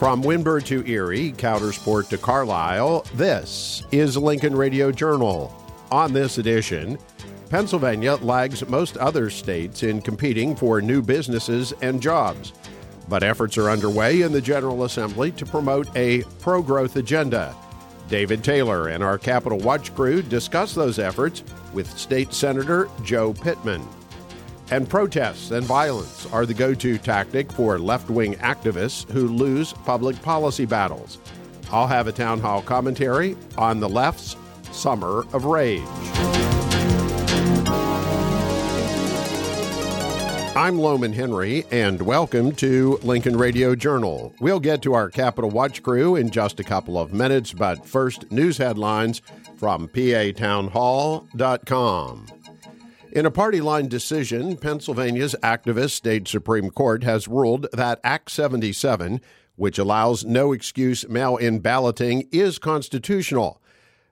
From Windber to Erie, Coudersport to Carlisle, this is Lincoln Radio Journal. On this edition, Pennsylvania lags most other states in competing for new businesses and jobs. But efforts are underway in the General Assembly to promote a pro growth agenda. David Taylor and our Capitol Watch crew discuss those efforts with State Senator Joe Pittman. And protests and violence are the go to tactic for left wing activists who lose public policy battles. I'll have a town hall commentary on the left's Summer of Rage. I'm Lowman Henry, and welcome to Lincoln Radio Journal. We'll get to our Capitol Watch crew in just a couple of minutes, but first, news headlines from PATownhall.com. In a party line decision, Pennsylvania's activist state Supreme Court has ruled that Act 77, which allows no excuse mail in balloting, is constitutional.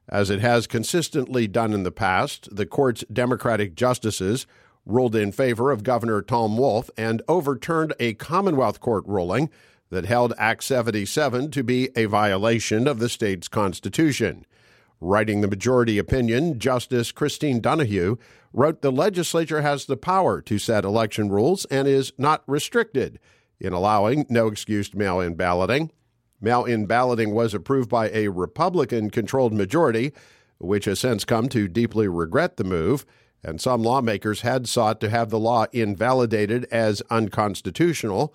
As it has consistently done in the past, the court's Democratic justices ruled in favor of Governor Tom Wolf and overturned a Commonwealth Court ruling that held Act 77 to be a violation of the state's constitution. Writing the majority opinion, Justice Christine Donohue wrote the legislature has the power to set election rules and is not restricted in allowing no excused mail in balloting. Mail in balloting was approved by a Republican controlled majority, which has since come to deeply regret the move, and some lawmakers had sought to have the law invalidated as unconstitutional.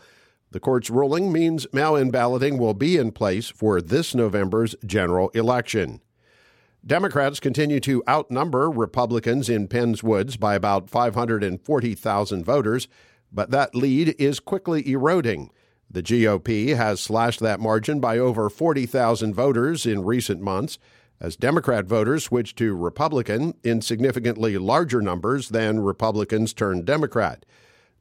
The court's ruling means mail in balloting will be in place for this November's general election. Democrats continue to outnumber Republicans in Penns Woods by about 540,000 voters, but that lead is quickly eroding. The GOP has slashed that margin by over 40,000 voters in recent months as Democrat voters switch to Republican in significantly larger numbers than Republicans turn Democrat.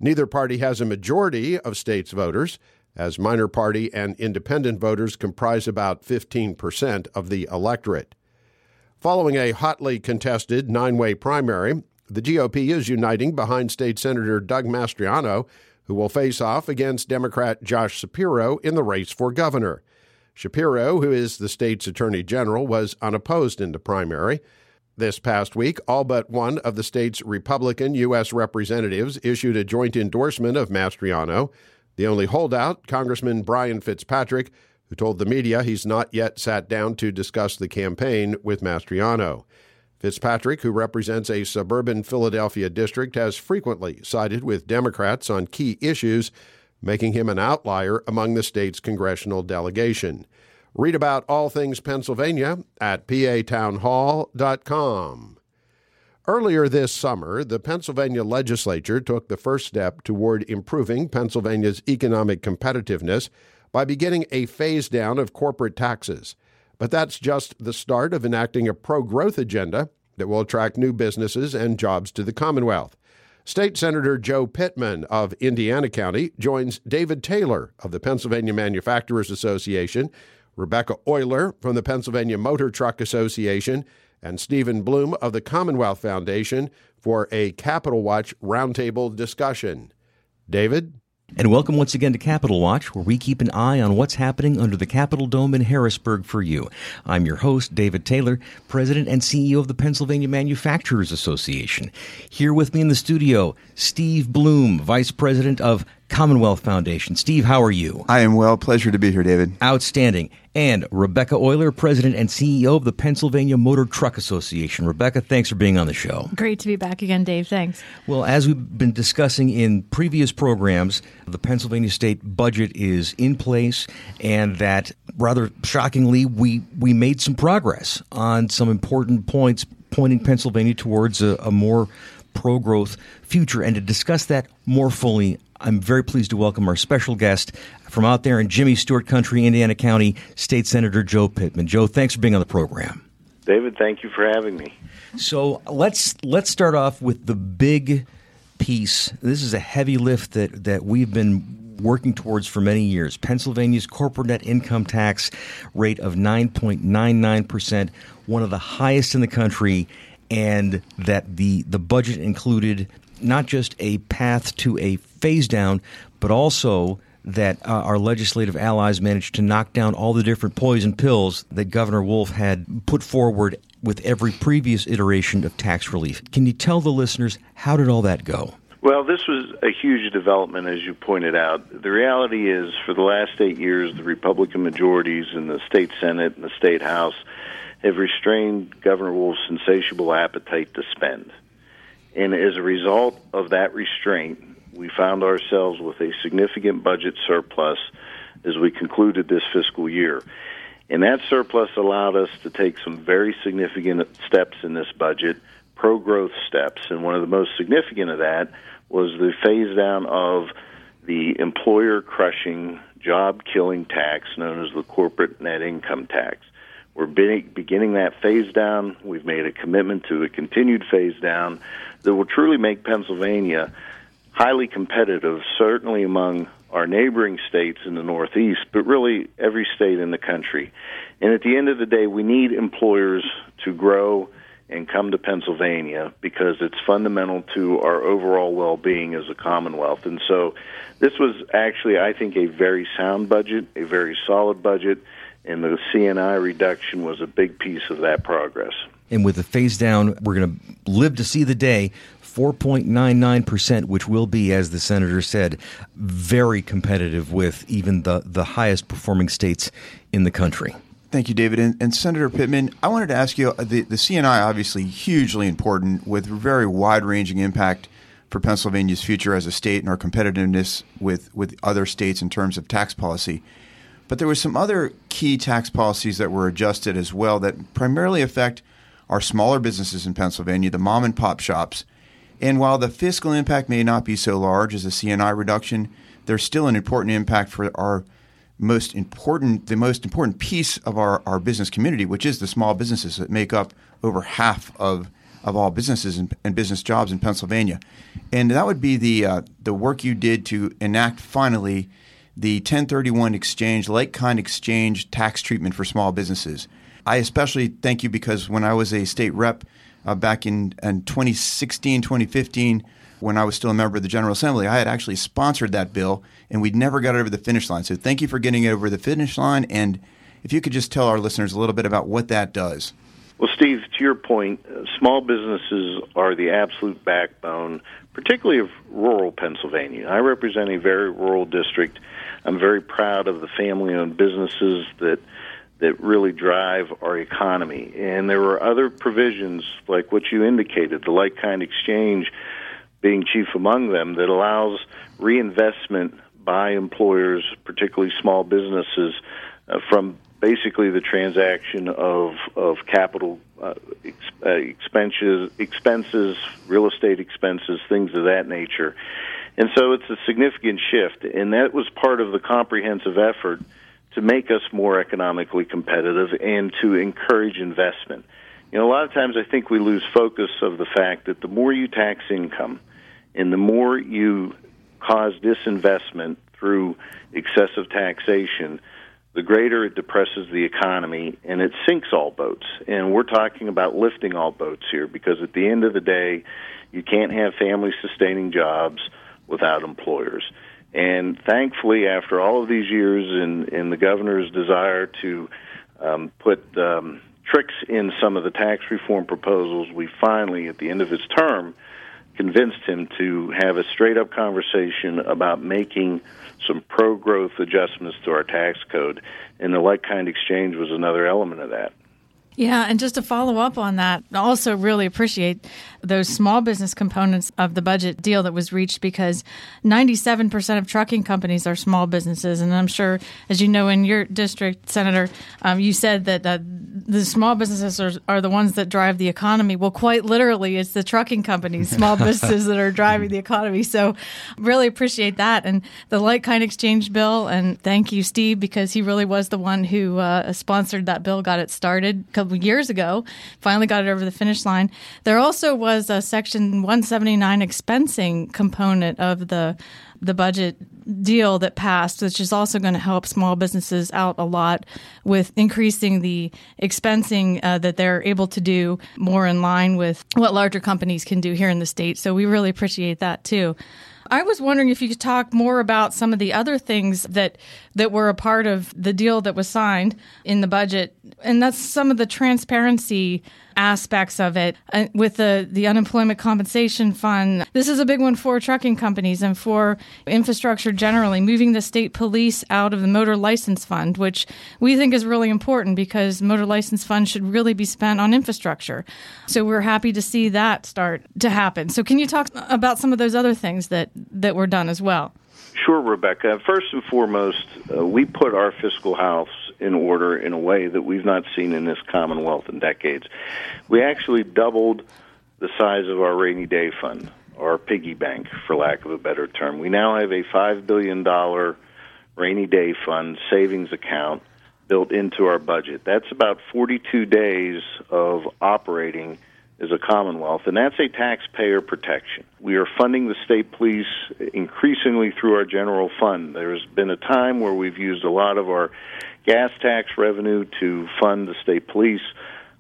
Neither party has a majority of states' voters, as minor party and independent voters comprise about 15% of the electorate. Following a hotly contested nine way primary, the GOP is uniting behind State Senator Doug Mastriano, who will face off against Democrat Josh Shapiro in the race for governor. Shapiro, who is the state's attorney general, was unopposed in the primary. This past week, all but one of the state's Republican U.S. representatives issued a joint endorsement of Mastriano. The only holdout, Congressman Brian Fitzpatrick, who told the media he's not yet sat down to discuss the campaign with Mastriano. Fitzpatrick, who represents a suburban Philadelphia district, has frequently sided with Democrats on key issues, making him an outlier among the state's congressional delegation. Read about all things Pennsylvania at patownhall.com. Earlier this summer, the Pennsylvania legislature took the first step toward improving Pennsylvania's economic competitiveness by beginning a phase down of corporate taxes. But that's just the start of enacting a pro growth agenda that will attract new businesses and jobs to the Commonwealth. State Senator Joe Pittman of Indiana County joins David Taylor of the Pennsylvania Manufacturers Association, Rebecca Oyler from the Pennsylvania Motor Truck Association, and Stephen Bloom of the Commonwealth Foundation for a Capitol Watch roundtable discussion. David? And welcome once again to Capitol Watch, where we keep an eye on what's happening under the Capitol Dome in Harrisburg for you. I'm your host, David Taylor, President and CEO of the Pennsylvania Manufacturers Association. Here with me in the studio, Steve Bloom, Vice President of Commonwealth Foundation. Steve, how are you? I am well. Pleasure to be here, David. Outstanding. And Rebecca Oyler, President and CEO of the Pennsylvania Motor Truck Association. Rebecca, thanks for being on the show. Great to be back again, Dave. Thanks. Well, as we've been discussing in previous programs, the Pennsylvania state budget is in place, and that rather shockingly, we, we made some progress on some important points pointing Pennsylvania towards a, a more pro growth future. And to discuss that more fully, I'm very pleased to welcome our special guest from out there in Jimmy Stewart Country, Indiana County, State Senator Joe Pittman. Joe, thanks for being on the program. David, thank you for having me. So let's let's start off with the big piece. This is a heavy lift that that we've been working towards for many years. Pennsylvania's corporate net income tax rate of 9.99%, one of the highest in the country, and that the the budget included not just a path to a phase down, but also that uh, our legislative allies managed to knock down all the different poison pills that Governor Wolf had put forward with every previous iteration of tax relief. Can you tell the listeners how did all that go? Well, this was a huge development, as you pointed out. The reality is, for the last eight years, the Republican majorities in the state Senate and the state House have restrained Governor Wolf's insatiable appetite to spend. And as a result of that restraint, we found ourselves with a significant budget surplus as we concluded this fiscal year. And that surplus allowed us to take some very significant steps in this budget, pro growth steps. And one of the most significant of that was the phase down of the employer crushing, job killing tax known as the corporate net income tax. We're beginning that phase down. We've made a commitment to a continued phase down that will truly make Pennsylvania highly competitive, certainly among our neighboring states in the Northeast, but really every state in the country. And at the end of the day, we need employers to grow and come to Pennsylvania because it's fundamental to our overall well being as a Commonwealth. And so this was actually, I think, a very sound budget, a very solid budget, and the CNI reduction was a big piece of that progress. And with the phase down, we're going to live to see the day 4.99%, which will be, as the senator said, very competitive with even the, the highest performing states in the country. Thank you, David. And, and, Senator Pittman, I wanted to ask you uh, the, the CNI obviously hugely important with very wide ranging impact for Pennsylvania's future as a state and our competitiveness with, with other states in terms of tax policy. But there were some other key tax policies that were adjusted as well that primarily affect our smaller businesses in Pennsylvania, the mom and pop shops. And while the fiscal impact may not be so large as a CNI reduction, there's still an important impact for our most important, the most important piece of our, our business community, which is the small businesses that make up over half of, of all businesses and, and business jobs in Pennsylvania. And that would be the, uh, the work you did to enact finally the 1031 exchange, like kind exchange tax treatment for small businesses. I especially thank you because when I was a state rep uh, back in, in 2016, 2015, when I was still a member of the General Assembly, I had actually sponsored that bill, and we'd never got it over the finish line. So thank you for getting it over the finish line. And if you could just tell our listeners a little bit about what that does. Well, Steve, to your point, uh, small businesses are the absolute backbone, particularly of rural Pennsylvania. I represent a very rural district. I'm very proud of the family owned businesses that that really drive our economy. And there were other provisions, like what you indicated, the like kind exchange being chief among them, that allows reinvestment by employers, particularly small businesses, uh, from basically the transaction of of capital uh, ex- uh, expenses, expenses, real estate expenses, things of that nature. And so it's a significant shift, and that was part of the comprehensive effort to make us more economically competitive and to encourage investment. You know, a lot of times I think we lose focus of the fact that the more you tax income and the more you cause disinvestment through excessive taxation, the greater it depresses the economy and it sinks all boats. And we're talking about lifting all boats here because at the end of the day, you can't have family sustaining jobs without employers. And thankfully, after all of these years in, in the governor's desire to um, put um, tricks in some of the tax reform proposals, we finally, at the end of his term, convinced him to have a straight up conversation about making some pro growth adjustments to our tax code. And the like kind exchange was another element of that. Yeah, and just to follow up on that, I also really appreciate those small business components of the budget deal that was reached because 97% of trucking companies are small businesses. And I'm sure, as you know, in your district, Senator, um, you said that uh, the small businesses are, are, the ones that drive the economy. Well, quite literally, it's the trucking companies, small businesses that are driving the economy. So, really appreciate that. And the like kind exchange bill, and thank you, Steve, because he really was the one who uh, sponsored that bill, got it started couple years ago. Finally got it over the finish line. There also was a Section 179 expensing component of the the budget deal that passed, which is also going to help small businesses out a lot with increasing the expensing uh, that they're able to do more in line with what larger companies can do here in the state. So we really appreciate that too. I was wondering if you could talk more about some of the other things that that were a part of the deal that was signed in the budget, and that's some of the transparency aspects of it uh, with the the unemployment compensation fund. This is a big one for trucking companies and for infrastructure generally, moving the state police out of the motor license fund, which we think is really important because motor license fund should really be spent on infrastructure. So we're happy to see that start to happen. So can you talk about some of those other things that that were done as well? Sure, Rebecca. First and foremost, uh, we put our fiscal house in order in a way that we've not seen in this Commonwealth in decades. We actually doubled the size of our rainy day fund, our piggy bank, for lack of a better term. We now have a $5 billion rainy day fund savings account built into our budget. That's about 42 days of operating as a commonwealth, and that's a taxpayer protection. We are funding the state police increasingly through our general fund. There's been a time where we've used a lot of our gas tax revenue to fund the state police.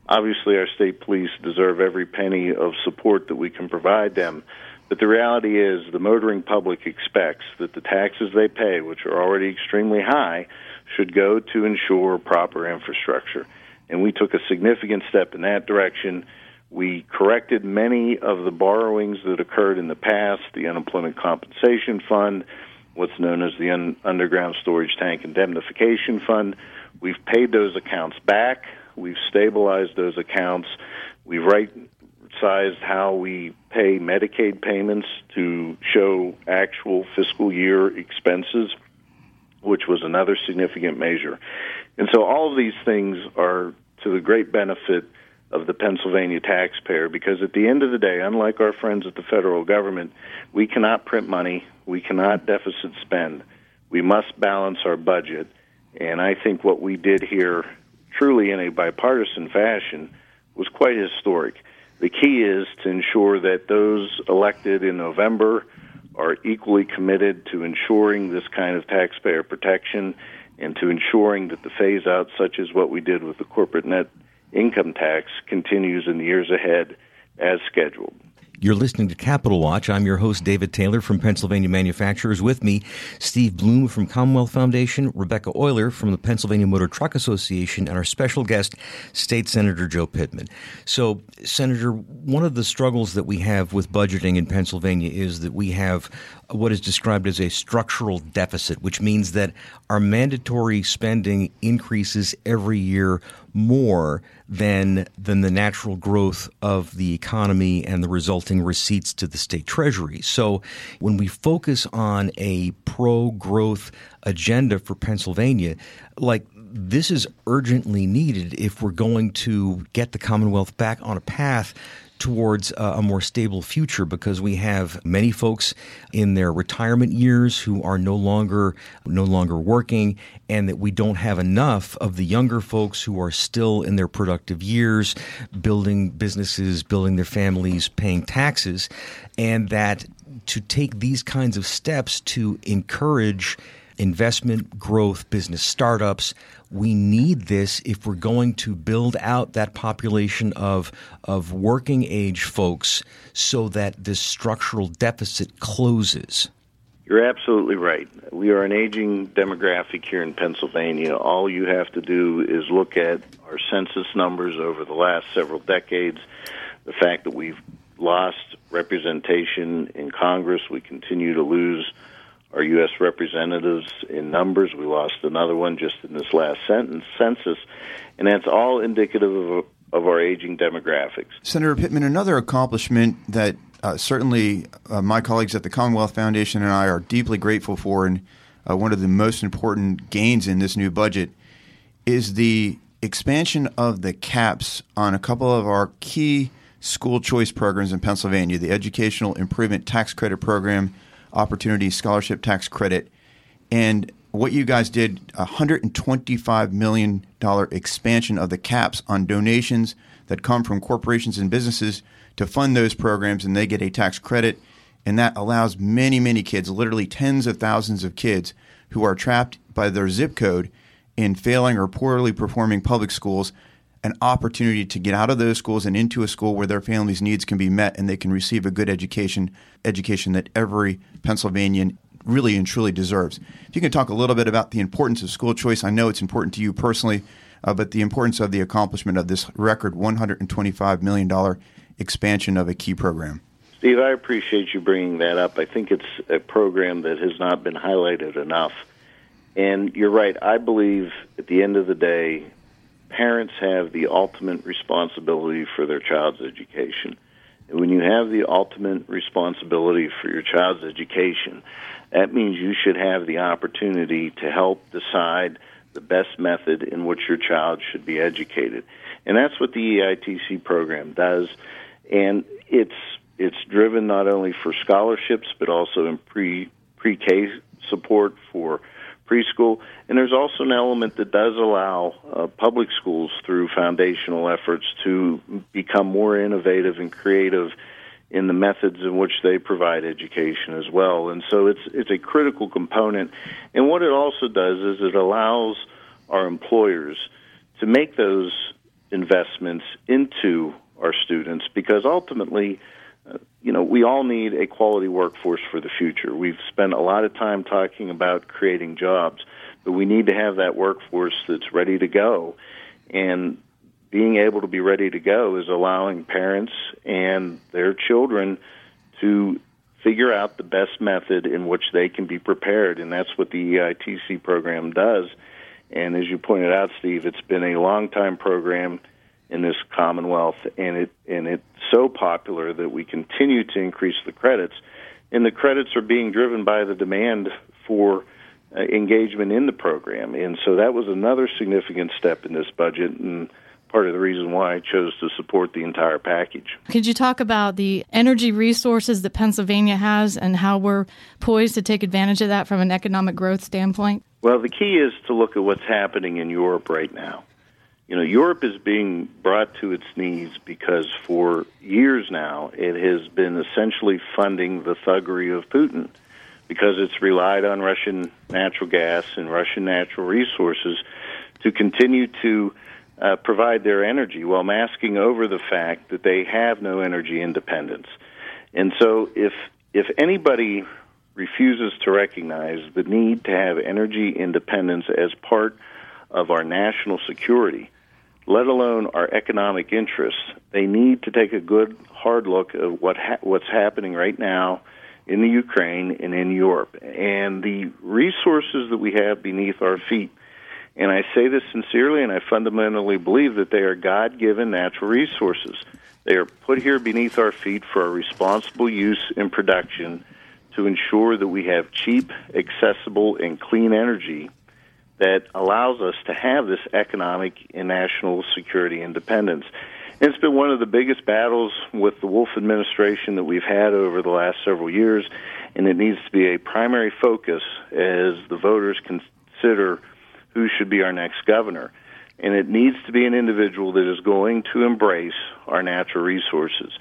Obviously, our state police deserve every penny of support that we can provide them. But the reality is, the motoring public expects that the taxes they pay, which are already extremely high, should go to ensure proper infrastructure. And we took a significant step in that direction we corrected many of the borrowings that occurred in the past, the Unemployment Compensation Fund, what's known as the Un- Underground Storage Tank Indemnification Fund. We've paid those accounts back. We've stabilized those accounts. We've right sized how we pay Medicaid payments to show actual fiscal year expenses, which was another significant measure. And so all of these things are to the great benefit of the Pennsylvania taxpayer because at the end of the day, unlike our friends at the federal government, we cannot print money, we cannot deficit spend. We must balance our budget. And I think what we did here, truly in a bipartisan fashion, was quite historic. The key is to ensure that those elected in November are equally committed to ensuring this kind of taxpayer protection and to ensuring that the phase out, such as what we did with the corporate net income tax continues in the years ahead as scheduled. You're listening to Capitol Watch. I'm your host, David Taylor from Pennsylvania Manufacturers. With me, Steve Bloom from Commonwealth Foundation, Rebecca Oyler from the Pennsylvania Motor Truck Association, and our special guest, State Senator Joe Pittman. So, Senator, one of the struggles that we have with budgeting in Pennsylvania is that we have what is described as a structural deficit, which means that our mandatory spending increases every year more than than the natural growth of the economy and the resulting receipts to the state treasury. So when we focus on a pro-growth agenda for Pennsylvania, like this is urgently needed if we're going to get the Commonwealth back on a path towards uh, a more stable future because we have many folks in their retirement years who are no longer no longer working and that we don't have enough of the younger folks who are still in their productive years building businesses building their families paying taxes. And that to take these kinds of steps to encourage investment growth business startups we need this if we're going to build out that population of of working age folks so that this structural deficit closes. You're absolutely right. We are an aging demographic here in Pennsylvania. All you have to do is look at our census numbers over the last several decades, the fact that we've lost representation in Congress, we continue to lose our U.S. representatives in numbers. We lost another one just in this last sentence, census, and that's all indicative of, of our aging demographics. Senator Pittman, another accomplishment that uh, certainly uh, my colleagues at the Commonwealth Foundation and I are deeply grateful for, and uh, one of the most important gains in this new budget is the expansion of the caps on a couple of our key school choice programs in Pennsylvania the Educational Improvement Tax Credit Program Opportunity Scholarship Tax Credit. And what you guys did, a $125 million expansion of the caps on donations that come from corporations and businesses to fund those programs, and they get a tax credit. And that allows many, many kids, literally tens of thousands of kids, who are trapped by their zip code in failing or poorly performing public schools, an opportunity to get out of those schools and into a school where their families' needs can be met and they can receive a good education, education that every Pennsylvanian really and truly deserves. If you can talk a little bit about the importance of school choice, I know it's important to you personally, uh, but the importance of the accomplishment of this record $125 million expansion of a key program. Steve, I appreciate you bringing that up. I think it's a program that has not been highlighted enough. And you're right. I believe at the end of the day, parents have the ultimate responsibility for their child's education. And when you have the ultimate responsibility for your child's education, that means you should have the opportunity to help decide the best method in which your child should be educated. And that's what the EITC program does. And it's it's driven not only for scholarships but also in pre pre K support for preschool. And there's also an element that does allow uh, public schools through foundational efforts to become more innovative and creative in the methods in which they provide education as well. And so it's it's a critical component. And what it also does is it allows our employers to make those investments into our students because ultimately you know, we all need a quality workforce for the future. We've spent a lot of time talking about creating jobs, but we need to have that workforce that's ready to go. And being able to be ready to go is allowing parents and their children to figure out the best method in which they can be prepared, and that's what the EITC program does. And as you pointed out, Steve, it's been a long time program in this Commonwealth, and it and it's so popular that we continue to increase the credits, and the credits are being driven by the demand for uh, engagement in the program, and so that was another significant step in this budget, and part of the reason why I chose to support the entire package. Could you talk about the energy resources that Pennsylvania has and how we're poised to take advantage of that from an economic growth standpoint? Well, the key is to look at what's happening in Europe right now. You know, Europe is being brought to its knees because for years now it has been essentially funding the thuggery of Putin because it's relied on Russian natural gas and Russian natural resources to continue to uh, provide their energy while masking over the fact that they have no energy independence. And so, if if anybody refuses to recognize the need to have energy independence as part of our national security, let alone our economic interests, they need to take a good hard look at what ha- what's happening right now in the Ukraine and in Europe and the resources that we have beneath our feet and I say this sincerely, and I fundamentally believe that they are God given natural resources. They are put here beneath our feet for our responsible use and production to ensure that we have cheap, accessible, and clean energy that allows us to have this economic and national security independence. It's been one of the biggest battles with the Wolf administration that we've had over the last several years, and it needs to be a primary focus as the voters consider who should be our next governor. And it needs to be an individual that is going to embrace our natural resources.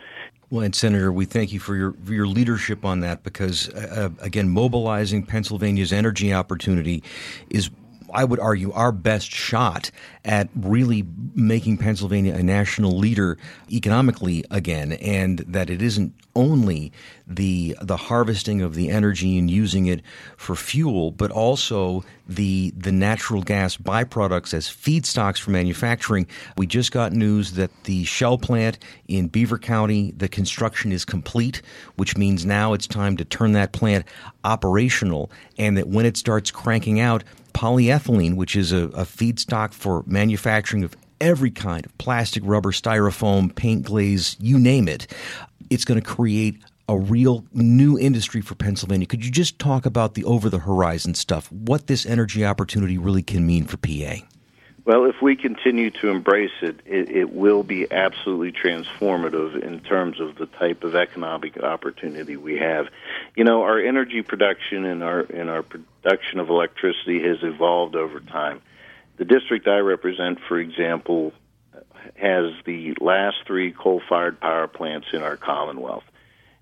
Well, and Senator, we thank you for your for your leadership on that because, uh, again, mobilizing Pennsylvania's energy opportunity is I would argue, our best shot at really making Pennsylvania a national leader economically again, and that it isn't only the the harvesting of the energy and using it for fuel, but also the the natural gas byproducts as feedstocks for manufacturing. We just got news that the Shell plant in Beaver County, the construction is complete, which means now it's time to turn that plant operational, and that when it starts cranking out, polyethylene, which is a, a feedstock for manufacturing of every kind of plastic, rubber, styrofoam, paint glaze, you name it. It's going to create a real new industry for Pennsylvania. Could you just talk about the over the horizon stuff, what this energy opportunity really can mean for PA? Well, if we continue to embrace it, it, it, will be absolutely transformative in terms of the type of economic opportunity we have. You know, our energy production and our and our production of electricity has evolved over time. The district I represent, for example, has the last three coal-fired power plants in our Commonwealth,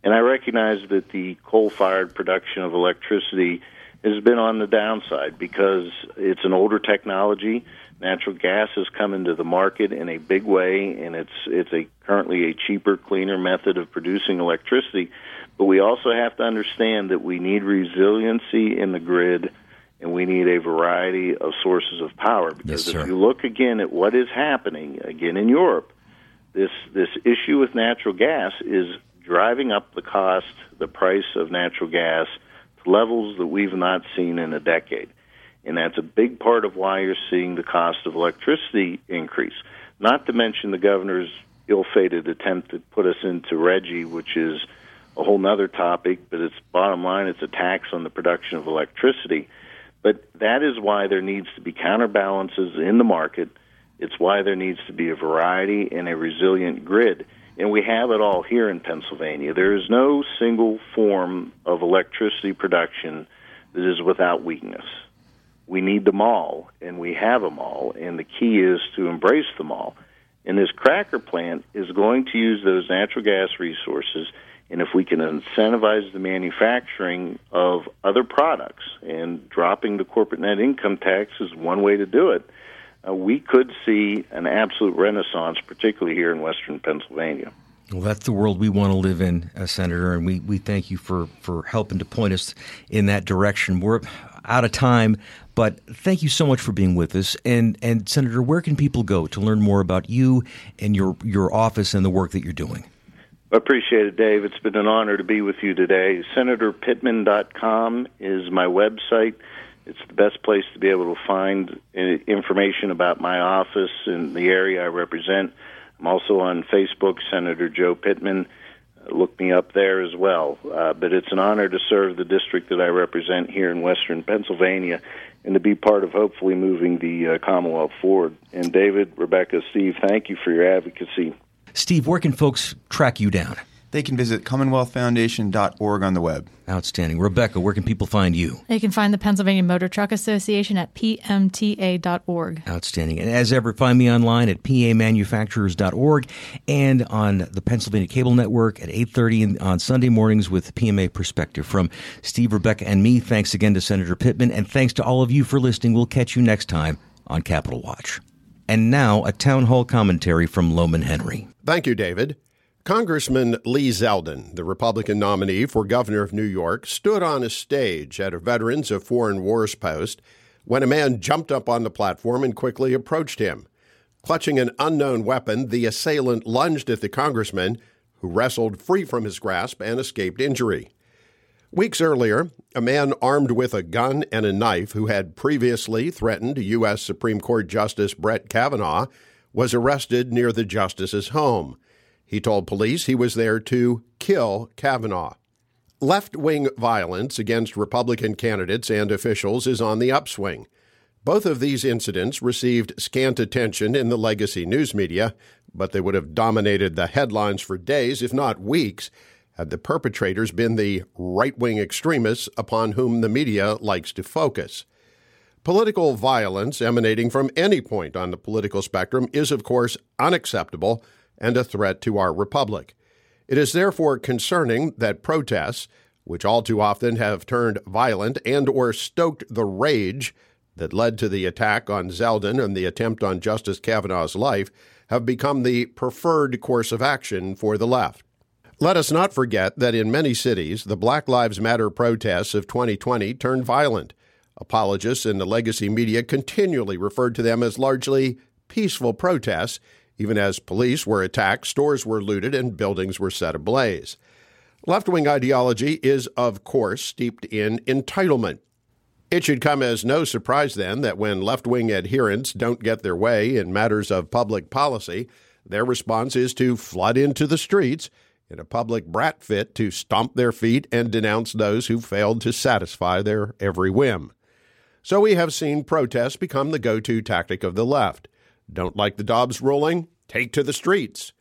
and I recognize that the coal-fired production of electricity has been on the downside because it's an older technology Natural gas has come into the market in a big way, and it's it's a currently a cheaper, cleaner method of producing electricity. But we also have to understand that we need resiliency in the grid, and we need a variety of sources of power. Because yes, if you look again at what is happening again in Europe, this this issue with natural gas is driving up the cost, the price of natural gas to levels that we've not seen in a decade. And that's a big part of why you're seeing the cost of electricity increase. Not to mention the governor's ill fated attempt to put us into RGGI, which is a whole other topic, but it's bottom line, it's a tax on the production of electricity. But that is why there needs to be counterbalances in the market. It's why there needs to be a variety and a resilient grid. And we have it all here in Pennsylvania. There is no single form of electricity production that is without weakness we need them all, and we have them all, and the key is to embrace them all. And this cracker plant is going to use those natural gas resources, and if we can incentivize the manufacturing of other products, and dropping the corporate net income tax is one way to do it, uh, we could see an absolute renaissance, particularly here in western Pennsylvania. Well, that's the world we want to live in, uh, Senator, and we, we thank you for, for helping to point us in that direction. We're out of time, but thank you so much for being with us. And and Senator, where can people go to learn more about you and your your office and the work that you're doing? Appreciate it, Dave. It's been an honor to be with you today. SenatorPittman.com is my website. It's the best place to be able to find uh, information about my office and the area I represent. I'm also on Facebook, Senator Joe Pittman look me up there as well. Uh, but it's an honor to serve the district that I represent here in Western Pennsylvania and to be part of hopefully moving the uh, Commonwealth forward. And David, Rebecca, Steve, thank you for your advocacy. Steve, where can folks track you down? They can visit commonwealthfoundation.org on the web. Outstanding. Rebecca, where can people find you? They can find the Pennsylvania Motor Truck Association at pmta.org. Outstanding. And as ever, find me online at pamanufacturers.org and on the Pennsylvania Cable Network at 8.30 on Sunday mornings with PMA Perspective. From Steve, Rebecca, and me, thanks again to Senator Pittman, and thanks to all of you for listening. We'll catch you next time on Capitol Watch. And now, a town hall commentary from Lowman Henry. Thank you, David. Congressman Lee Zeldin, the Republican nominee for governor of New York, stood on a stage at a Veterans of Foreign Wars post when a man jumped up on the platform and quickly approached him. Clutching an unknown weapon, the assailant lunged at the congressman, who wrestled free from his grasp and escaped injury. Weeks earlier, a man armed with a gun and a knife who had previously threatened U.S. Supreme Court Justice Brett Kavanaugh was arrested near the justice's home. He told police he was there to kill Kavanaugh. Left wing violence against Republican candidates and officials is on the upswing. Both of these incidents received scant attention in the legacy news media, but they would have dominated the headlines for days, if not weeks, had the perpetrators been the right wing extremists upon whom the media likes to focus. Political violence emanating from any point on the political spectrum is, of course, unacceptable and a threat to our republic. It is therefore concerning that protests, which all too often have turned violent and or stoked the rage that led to the attack on Zeldin and the attempt on Justice Kavanaugh's life, have become the preferred course of action for the left. Let us not forget that in many cities, the Black Lives Matter protests of 2020 turned violent. Apologists in the legacy media continually referred to them as largely peaceful protests, even as police were attacked, stores were looted, and buildings were set ablaze. Left wing ideology is, of course, steeped in entitlement. It should come as no surprise, then, that when left wing adherents don't get their way in matters of public policy, their response is to flood into the streets in a public brat fit to stomp their feet and denounce those who failed to satisfy their every whim. So we have seen protests become the go to tactic of the left. Don't like the Dobbs ruling? Take to the streets.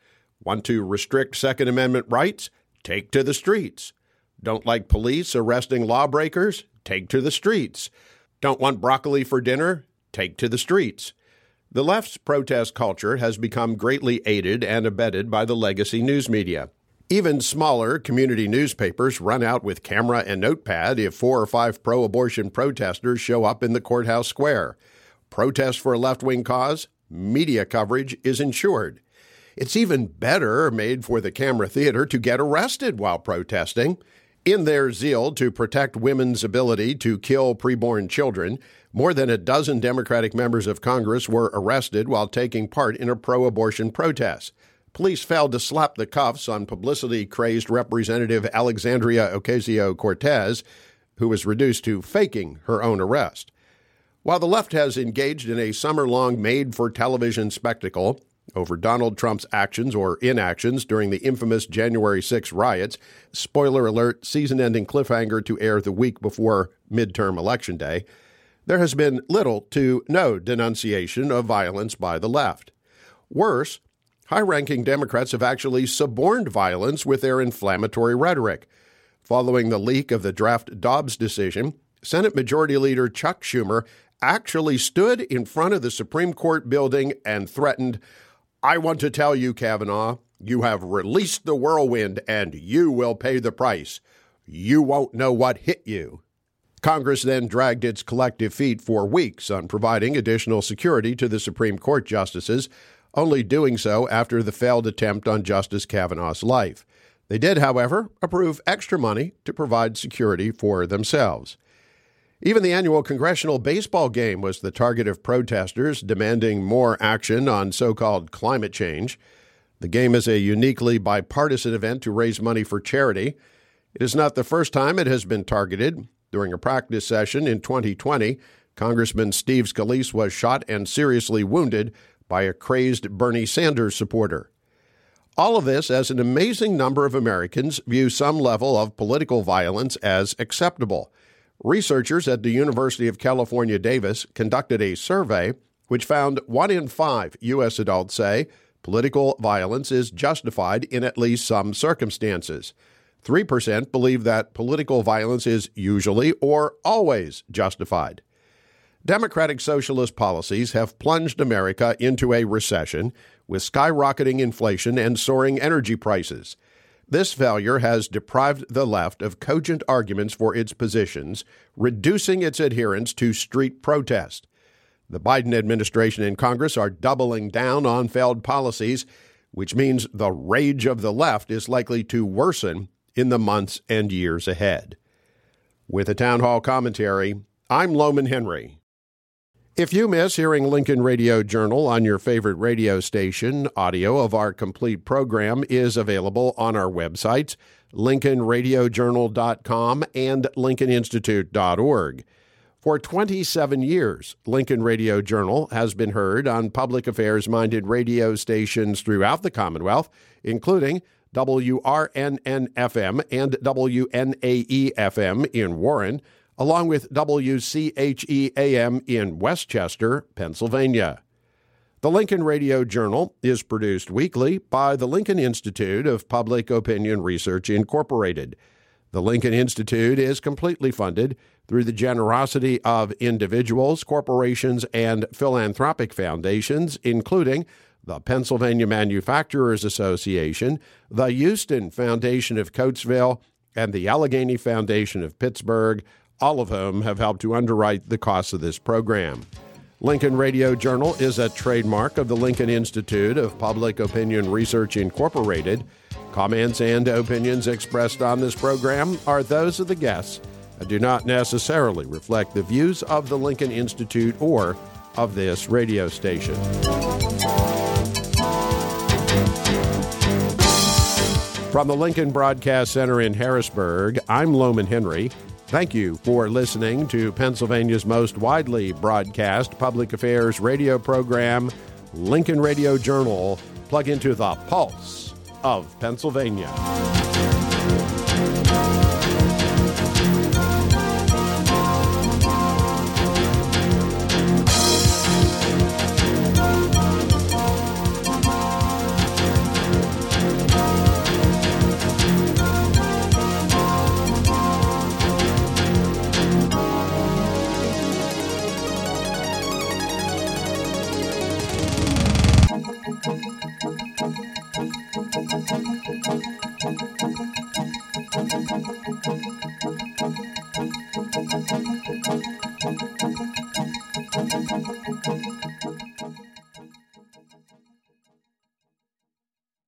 Want to restrict Second Amendment rights? Take to the streets. Don't like police arresting lawbreakers? Take to the streets. Don't want broccoli for dinner? Take to the streets. The left's protest culture has become greatly aided and abetted by the legacy news media. Even smaller community newspapers run out with camera and notepad if four or five pro abortion protesters show up in the courthouse square protest for a left wing cause, media coverage is ensured. It's even better made for the camera theater to get arrested while protesting. In their zeal to protect women's ability to kill preborn children, more than a dozen Democratic members of Congress were arrested while taking part in a pro abortion protest. Police failed to slap the cuffs on publicity crazed Representative Alexandria Ocasio Cortez, who was reduced to faking her own arrest. While the left has engaged in a summer long made for television spectacle, over Donald Trump's actions or inactions during the infamous January 6 riots. Spoiler alert, season ending cliffhanger to air the week before midterm election day. There has been little to no denunciation of violence by the left. Worse, high ranking Democrats have actually suborned violence with their inflammatory rhetoric. Following the leak of the draft Dobbs decision, Senate Majority Leader Chuck Schumer actually stood in front of the Supreme Court building and threatened, I want to tell you, Kavanaugh, you have released the whirlwind and you will pay the price. You won't know what hit you. Congress then dragged its collective feet for weeks on providing additional security to the Supreme Court justices, only doing so after the failed attempt on Justice Kavanaugh's life. They did, however, approve extra money to provide security for themselves. Even the annual congressional baseball game was the target of protesters demanding more action on so called climate change. The game is a uniquely bipartisan event to raise money for charity. It is not the first time it has been targeted. During a practice session in 2020, Congressman Steve Scalise was shot and seriously wounded by a crazed Bernie Sanders supporter. All of this as an amazing number of Americans view some level of political violence as acceptable. Researchers at the University of California, Davis conducted a survey which found one in five U.S. adults say political violence is justified in at least some circumstances. 3% believe that political violence is usually or always justified. Democratic socialist policies have plunged America into a recession with skyrocketing inflation and soaring energy prices. This failure has deprived the left of cogent arguments for its positions, reducing its adherents to street protest. The Biden administration and Congress are doubling down on failed policies, which means the rage of the left is likely to worsen in the months and years ahead. With a town hall commentary, I'm Lowman Henry. If you miss hearing Lincoln Radio Journal on your favorite radio station, audio of our complete program is available on our websites, lincolnradiojournal.com and lincolninstitute.org. For 27 years, Lincoln Radio Journal has been heard on public affairs minded radio stations throughout the Commonwealth, including WRNN FM and WNAE FM in Warren along with WCHE AM in Westchester, Pennsylvania. The Lincoln Radio Journal is produced weekly by the Lincoln Institute of Public Opinion Research, Incorporated. The Lincoln Institute is completely funded through the generosity of individuals, corporations, and philanthropic foundations, including the Pennsylvania Manufacturers Association, the Huston Foundation of Coatesville, and the Allegheny Foundation of Pittsburgh, all of whom have helped to underwrite the costs of this program. Lincoln Radio Journal is a trademark of the Lincoln Institute of Public Opinion Research, Incorporated. Comments and opinions expressed on this program are those of the guests and do not necessarily reflect the views of the Lincoln Institute or of this radio station. From the Lincoln Broadcast Center in Harrisburg, I'm Lowman Henry. Thank you for listening to Pennsylvania's most widely broadcast public affairs radio program, Lincoln Radio Journal. Plug into the pulse of Pennsylvania.